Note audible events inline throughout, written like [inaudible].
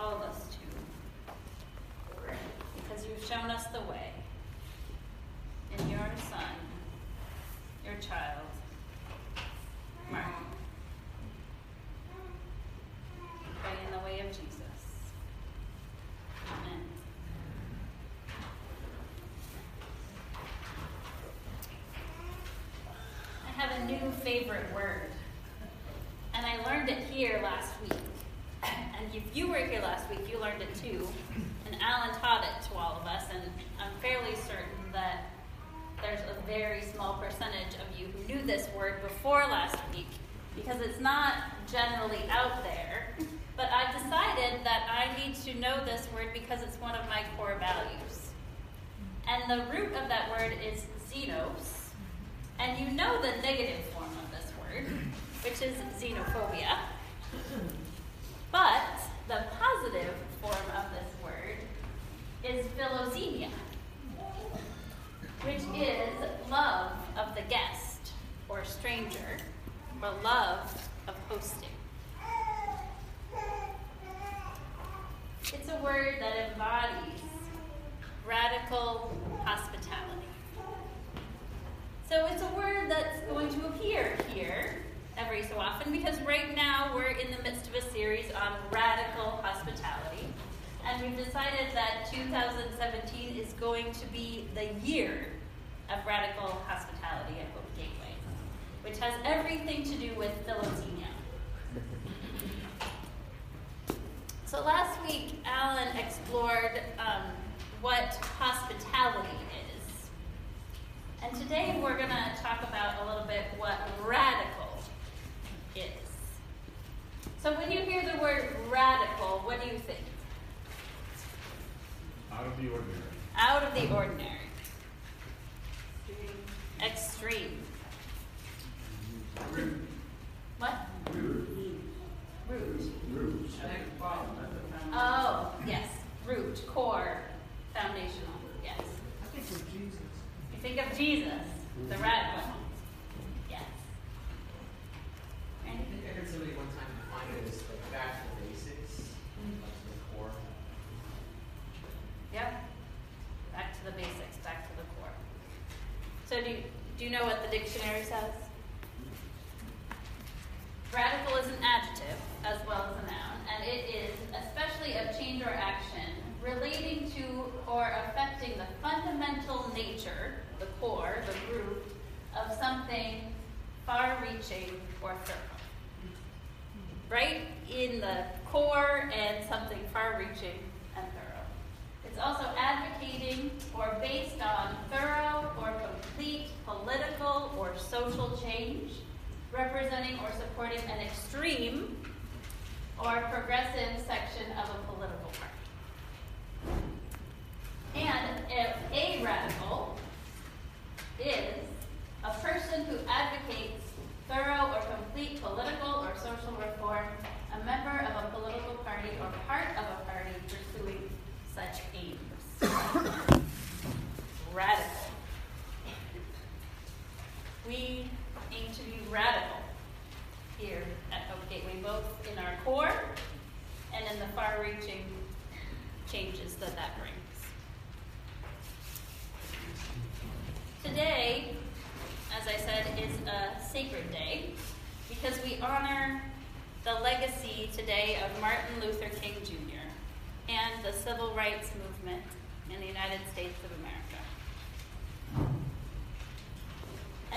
called us to. Because you've shown us the way. In your Son, your child, Martin. Pray in the way of Jesus. Amen. I have a new favorite word. And I learned it here last week. If you were here last week, you learned it too. And Alan taught it to all of us, and I'm fairly certain that there's a very small percentage of you who knew this word before last week because it's not generally out there. But I've decided that I need to know this word because it's one of my core values. And the root of that word is xenos. And you know the negative form of this word, which is xenophobia. But the positive form of this word is philoxenia, which is love of the guest or stranger, or love of hosting. It's a word that embodies radical hospitality. So it's a word that's going to appear here every so often because right now we're in the midst of a series on radical hospitality. And we've decided that 2017 is going to be the year of radical hospitality at Hope Gateway, which has everything to do with philoxenia. So last week, Alan explored um, what hospitality is. And today we're going to talk about a little bit what radical is. So when you hear the word radical, what do you think? Out of the ordinary. Out of the ordinary. Extreme. What? Root. Oh, yes. Root, core, foundational. Yes. I think of Jesus. You think of Jesus, the radical. Yes. I Right? think I heard somebody one time define it as like back to the basics, like to the core. Yep. Back to the basics, back to the core. So do you, do you know what the dictionary says? Radical is an adjective as well as a noun, and it is especially of change or action relating to or affecting the fundamental nature, the core, the root, of something far reaching or thorough. Right in the core and something far reaching and thorough. It's also advocating or based on thorough or complete political or social change, representing or supporting an extreme or progressive section of a political party. And if a radical is a person who advocates thorough or complete political or social reform, a member of a political party or part of a party pursuing such aims. [coughs] radical. We aim to be radical here at Hope Gateway, both in our core and in the far reaching changes that that brings. Today, as I said, is a sacred day because we honor the legacy today of Martin Luther King Jr. and the civil rights movement in the United States of America.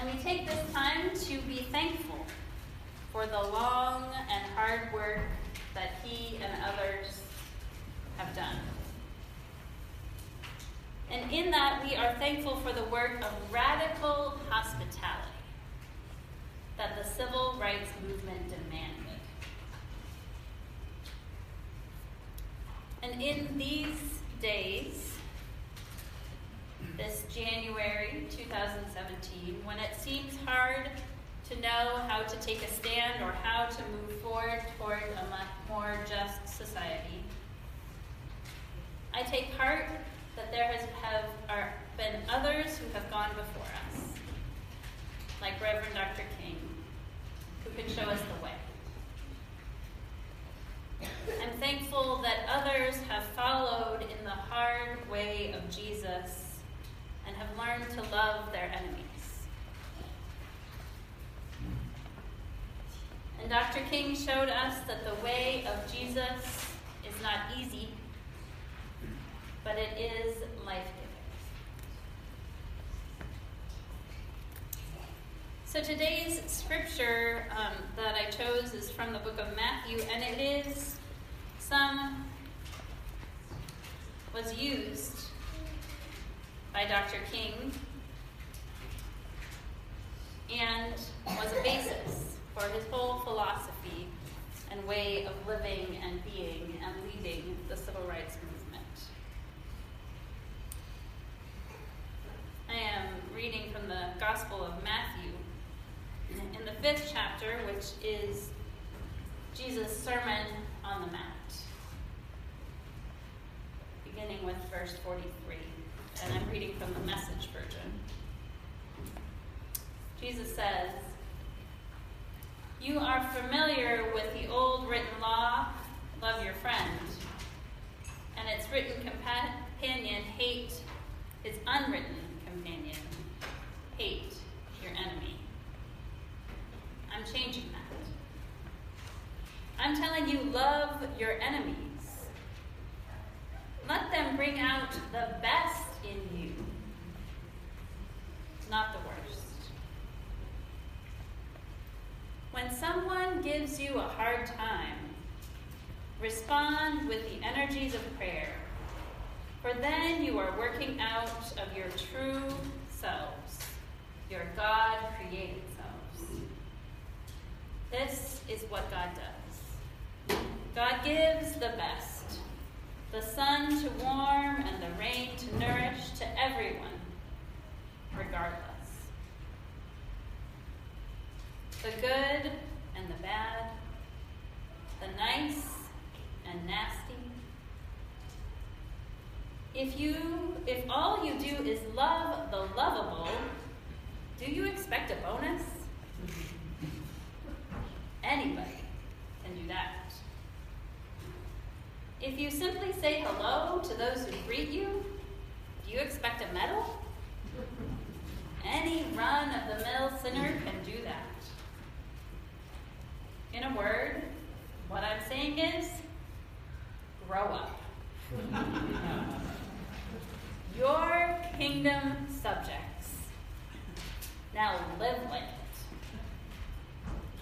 And we take this time to be thankful for the long and hard work that he and others have done. And in that, we are thankful for the work of radical hospitality that the civil rights movement demanded. And in these days, this January 2017, when it seems hard to know how to take a stand or how to move forward toward a more just society, I take heart that there has have are, been others who have gone before us, like Reverend Dr. King, who can show us the way. I'm thankful that others have followed in the hard way of Jesus and have learned to love their enemies. And Dr. King showed us that the way of Jesus is not easy, but it is life giving. So today's scripture um, that I chose is from the book of Matthew, and it is some was used by Dr. King and was a basis for his whole philosophy and way of living and being and leading the civil rights movement. I am reading from the Gospel of Matthew in the fifth chapter, which is Jesus' Sermon on the Mount, beginning with verse 43. And I'm reading from the message version. Jesus says, You are familiar with the old written law love your friend, and its written companion hate its unwritten companion hate your enemy. I'm changing that. I'm telling you, love your enemies. Let them bring out the best in you, not the worst. When someone gives you a hard time, respond with the energies of prayer, for then you are working out of your true selves, your God created selves. This is what God does. God gives the best the sun to warm and the rain to nourish to everyone, regardless. The good and the bad, the nice and nasty. If you if all you do is love the lovable, do you expect a bonus? [laughs] Anybody can do that. If you simply say hello to those who greet you, do you expect a medal? Any run of the mill sinner can do that. In a word, what I'm saying is grow up. [laughs] You're kingdom subjects. Now live like it.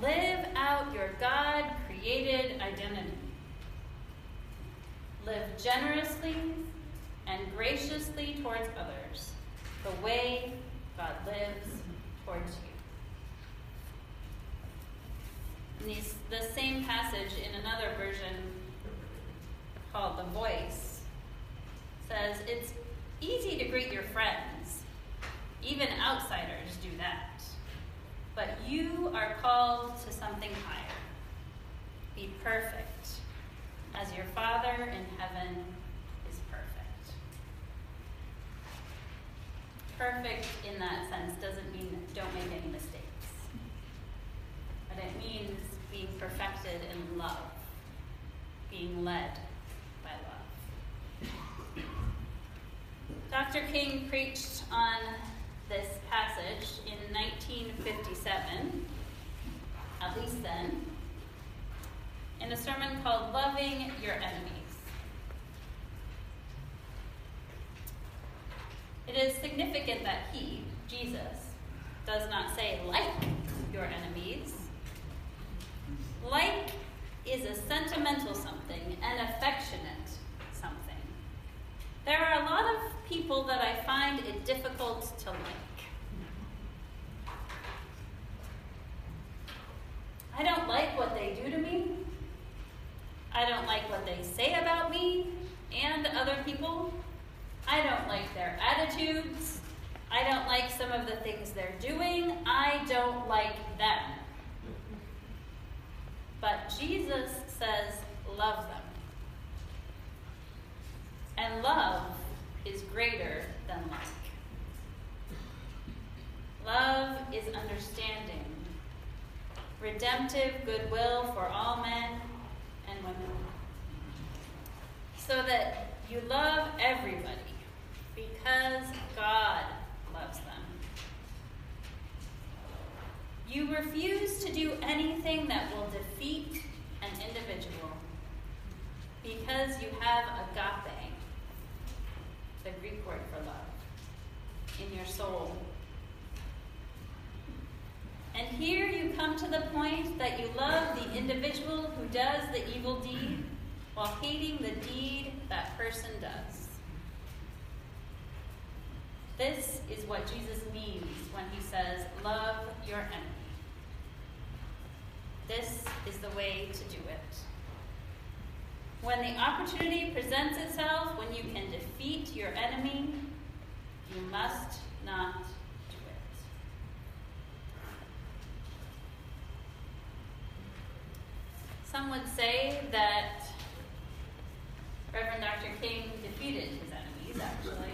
Live out your God created identity. Live generously and graciously towards others, the way God lives towards you. These, the same passage in another version called The Voice says it's easy to greet your friends. Even outsiders do that. But you are called to something higher. Be perfect, as your Father in heaven is perfect. Perfect in that sense doesn't mean don't make any mistakes, but it means being perfected in love, being led by love. Dr. King preached on this passage in 1957, at least then, in a sermon called Loving Your Enemies. It is significant that he, Jesus, does not say, like your enemies. Like is a sentimental something, an affectionate something. There are a lot of people that I find it difficult to like. I don't like what they do to me. I don't like what they say about me and other people. I don't like their attitudes. I don't like some of the things they're doing. I don't like them. But Jesus says, love them. And love is greater than like. Love is understanding, redemptive goodwill for all men and women. So that you love everybody, because God loves them. You refuse to do anything that will defeat an individual because you have agape, the Greek word for love, in your soul. And here you come to the point that you love the individual who does the evil deed while hating the deed that person does. This is what Jesus means when he says, Love your enemy. This is the way to do it. When the opportunity presents itself, when you can defeat your enemy, you must not do it. Some would say that Reverend Dr. King defeated his enemies, actually.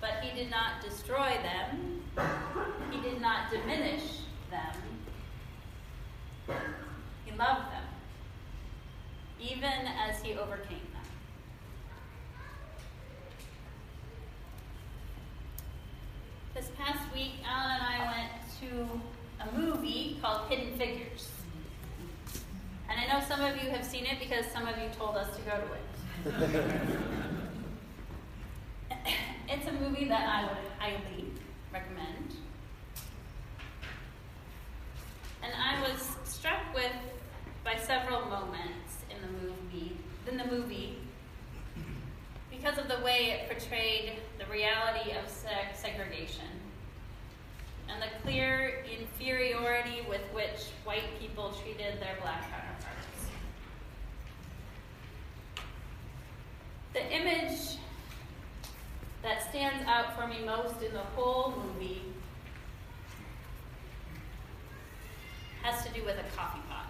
But he did not destroy them, he did not diminish them, he loved them, even as he overcame them. This past week, Alan and I went to a movie called Hidden Figures. And I know some of you have seen it because some of you told us to go to it. [laughs] it's a movie that I would highly recommend. And I was struck with by several moments in the movie in the movie because of the way it portrayed the reality of segregation and the clear inferiority with which white people treated their black counterparts. The image that stands out for most in the whole movie has to do with a coffee pot.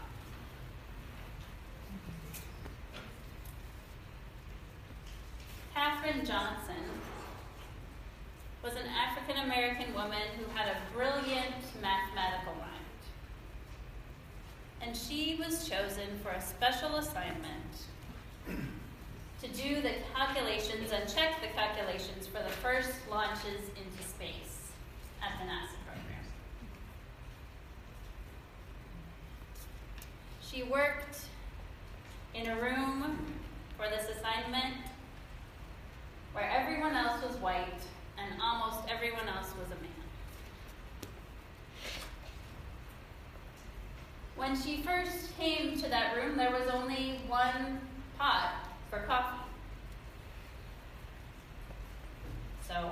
Katherine Johnson was an African American woman who had a brilliant mathematical mind. And she was chosen for a special assignment to do the calculations and check the calculations for the first launches into space at the NASA program. She worked in a room for this assignment where everyone else was white and almost everyone else was a man. When she first came to that room, there was only one pot for coffee. So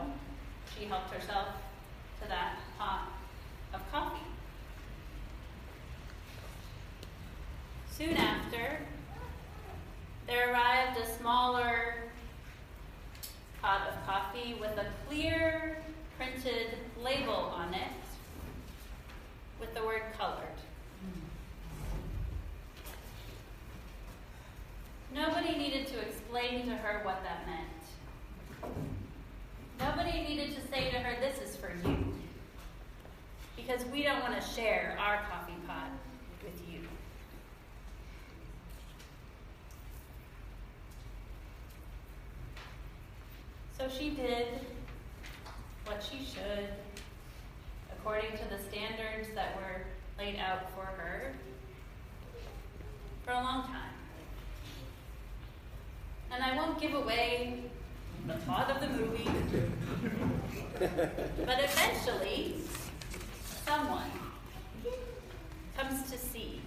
she helped herself to that pot of coffee. Soon after, there arrived a smaller pot of coffee with a clear printed label on it with the word colored. Nobody needed to explain to her what that meant. Nobody needed to say to her, This is for you. Because we don't want to share our coffee pot with you. So she did what she should according to the standards that were laid out for her for a long time. And I won't give away the plot of the movie, [laughs] but eventually, someone comes to see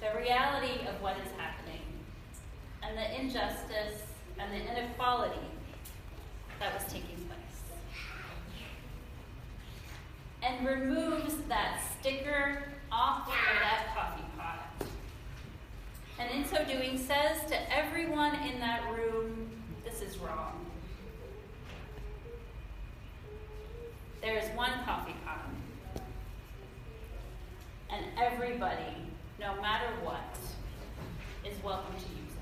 the reality of what is happening and the injustice and the inequality that was taking place. And removes that sticker off of that coffee. And in so doing, says to everyone in that room, this is wrong. There is one coffee pot. And everybody, no matter what, is welcome to use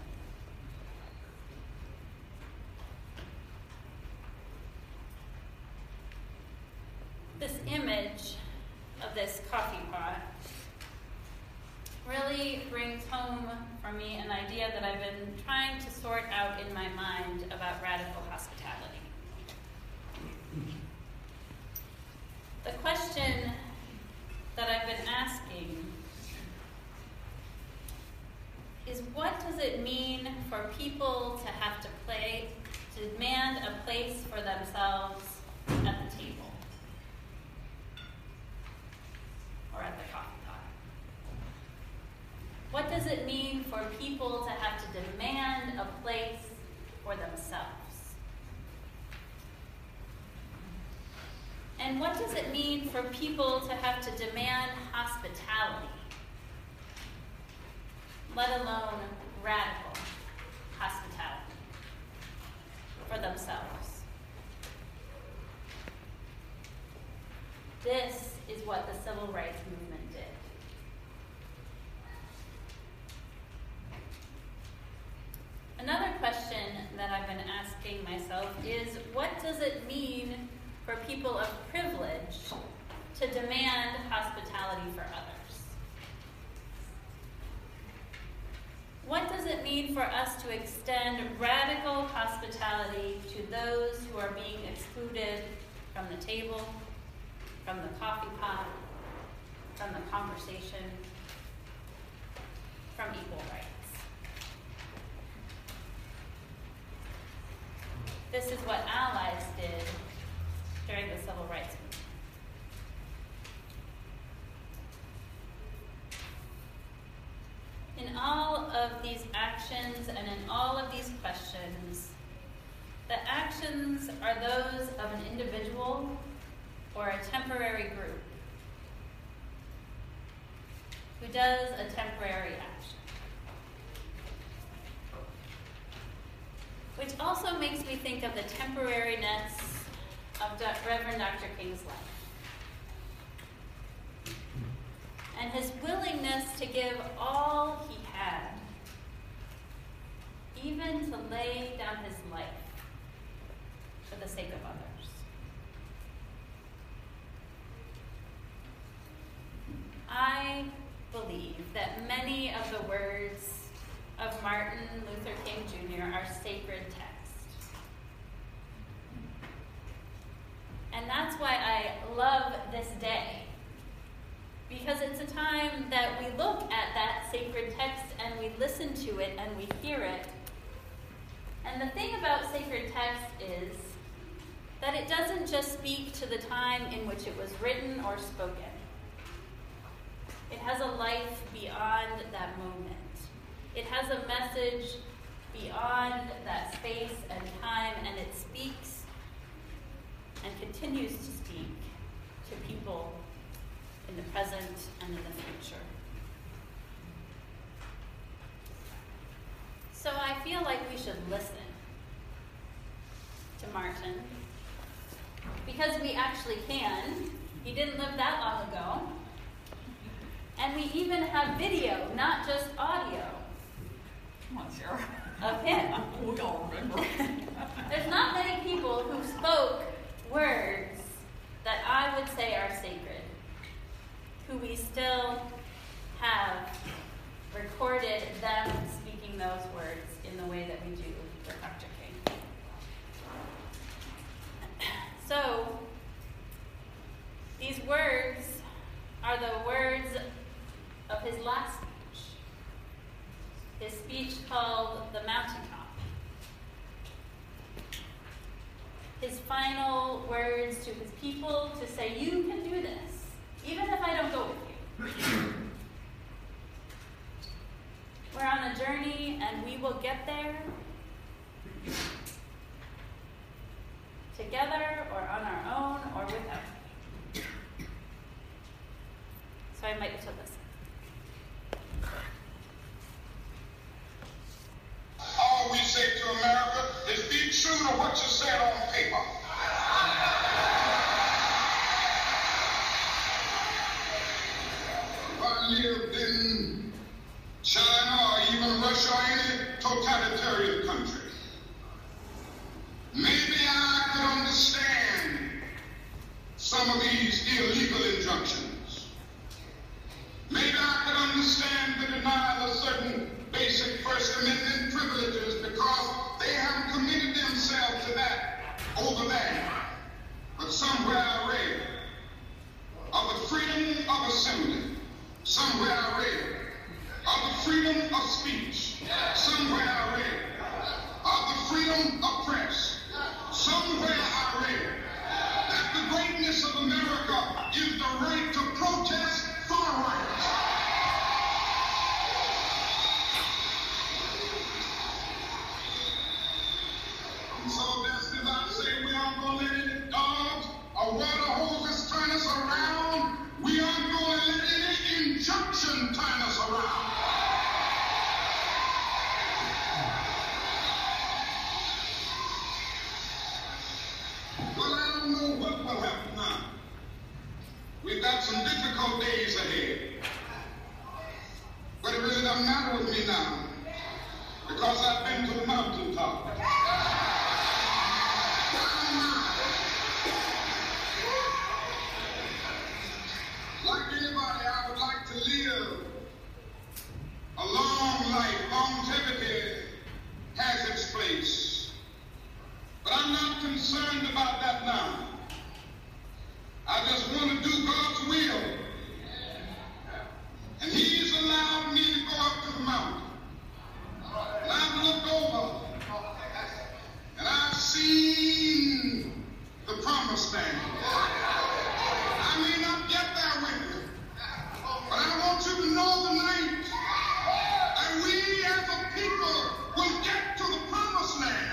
it. This image of this coffee pot really brings home for me an idea that I've been trying to sort out in my mind about radical hospitality. The question that I've been asking is what does it mean for people to have to play, to demand a place for themselves at the table or at the coffee? What does it mean for people to have to demand a place for themselves? And what does it mean for people to have to demand hospitality? let alone radical hospitality for themselves. This is what the civil rights movement did. Another question that I've been asking myself is what does it mean for people of privilege to demand hospitality for others? What does it mean for us to extend radical hospitality to those who are being excluded from the table, from the coffee pot, from the conversation, from equal rights? This is what allies did during the civil rights movement. In all of these actions and in all of these questions, the actions are those of an individual or a temporary group who does a temporary action. Which also makes me think of the temporariness of Reverend Dr. King's life. and his willingness to give all he had, even to lay down his life for the sake of others. I believe that many of the words of Martin Luther King Jr. are sacred text. And that's why I love this day because it's a time that we look at that sacred text and we listen to it and we hear it. And the thing about sacred text is that it doesn't just speak to the time in which it was written or spoken. It has a life beyond that moment. It has a message beyond that space and time, and it speaks and continues to speak to people in the present and in the future. So I feel like we should listen to Martin because we actually can. He didn't live that long ago. And we even have video, not just audio. Come on, Sarah. Of him. [laughs] we all remember. [laughs] There's not many people who spoke words that I would say are sacred who we still have recorded them speaking those words in the way that we do for Dr. King. So, these words are the words of his last speech, his speech called The Mountaintop. His final words to his people to say, You can do this even if I don't go with you. We're on a journey and we will get there together or on our own or without me. So I Matter with me now because I've been to the mountaintop. Like anybody, I would like to live a long life. Longevity has its place. But I'm not concerned about that now. I just want to do God's will. And He's allowed me to go up to the mountain. And I've looked over and I've seen the promised land. I may not get there with you, but I want you to know tonight that we as a people will get to the promised land.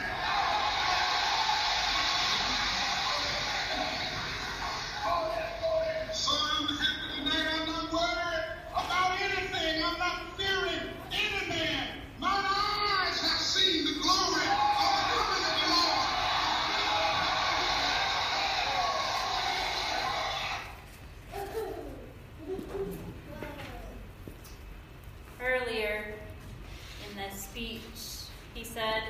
So I'm happy tonight. I'm not worried about anything. I'm not fearing any man. Mine eyes have seen the glory of the coming of the Lord. Earlier in this speech, he said,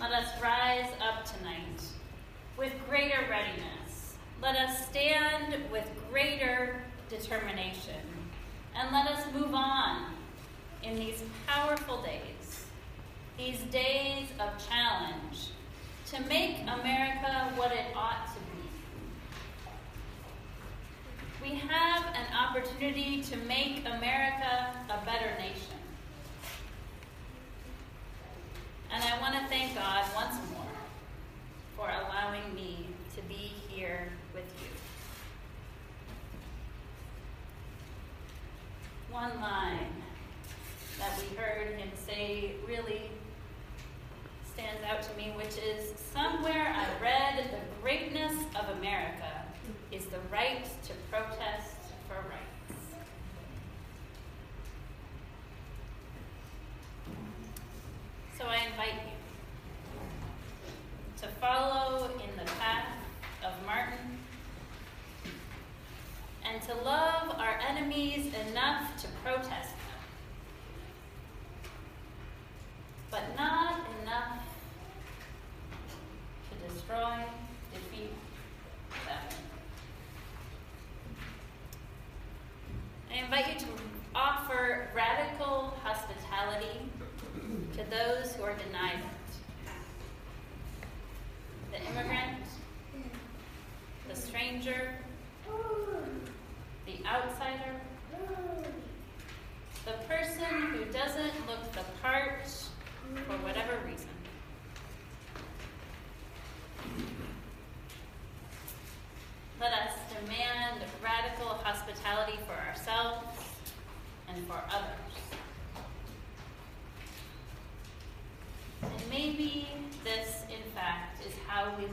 Let us rise up tonight with greater readiness. Let us stand with greater determination. And let us move on in these days, these days of challenge, to make America what it ought to be. We have an opportunity to make America a better nation. And I want to thank God once more for allowing me to be here with you. One line that we heard him say really stands out to me, which is Somewhere I read the greatness of America is the right to protest for rights. So I invite you to follow in the path of Martin and to love our enemies enough to protest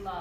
love.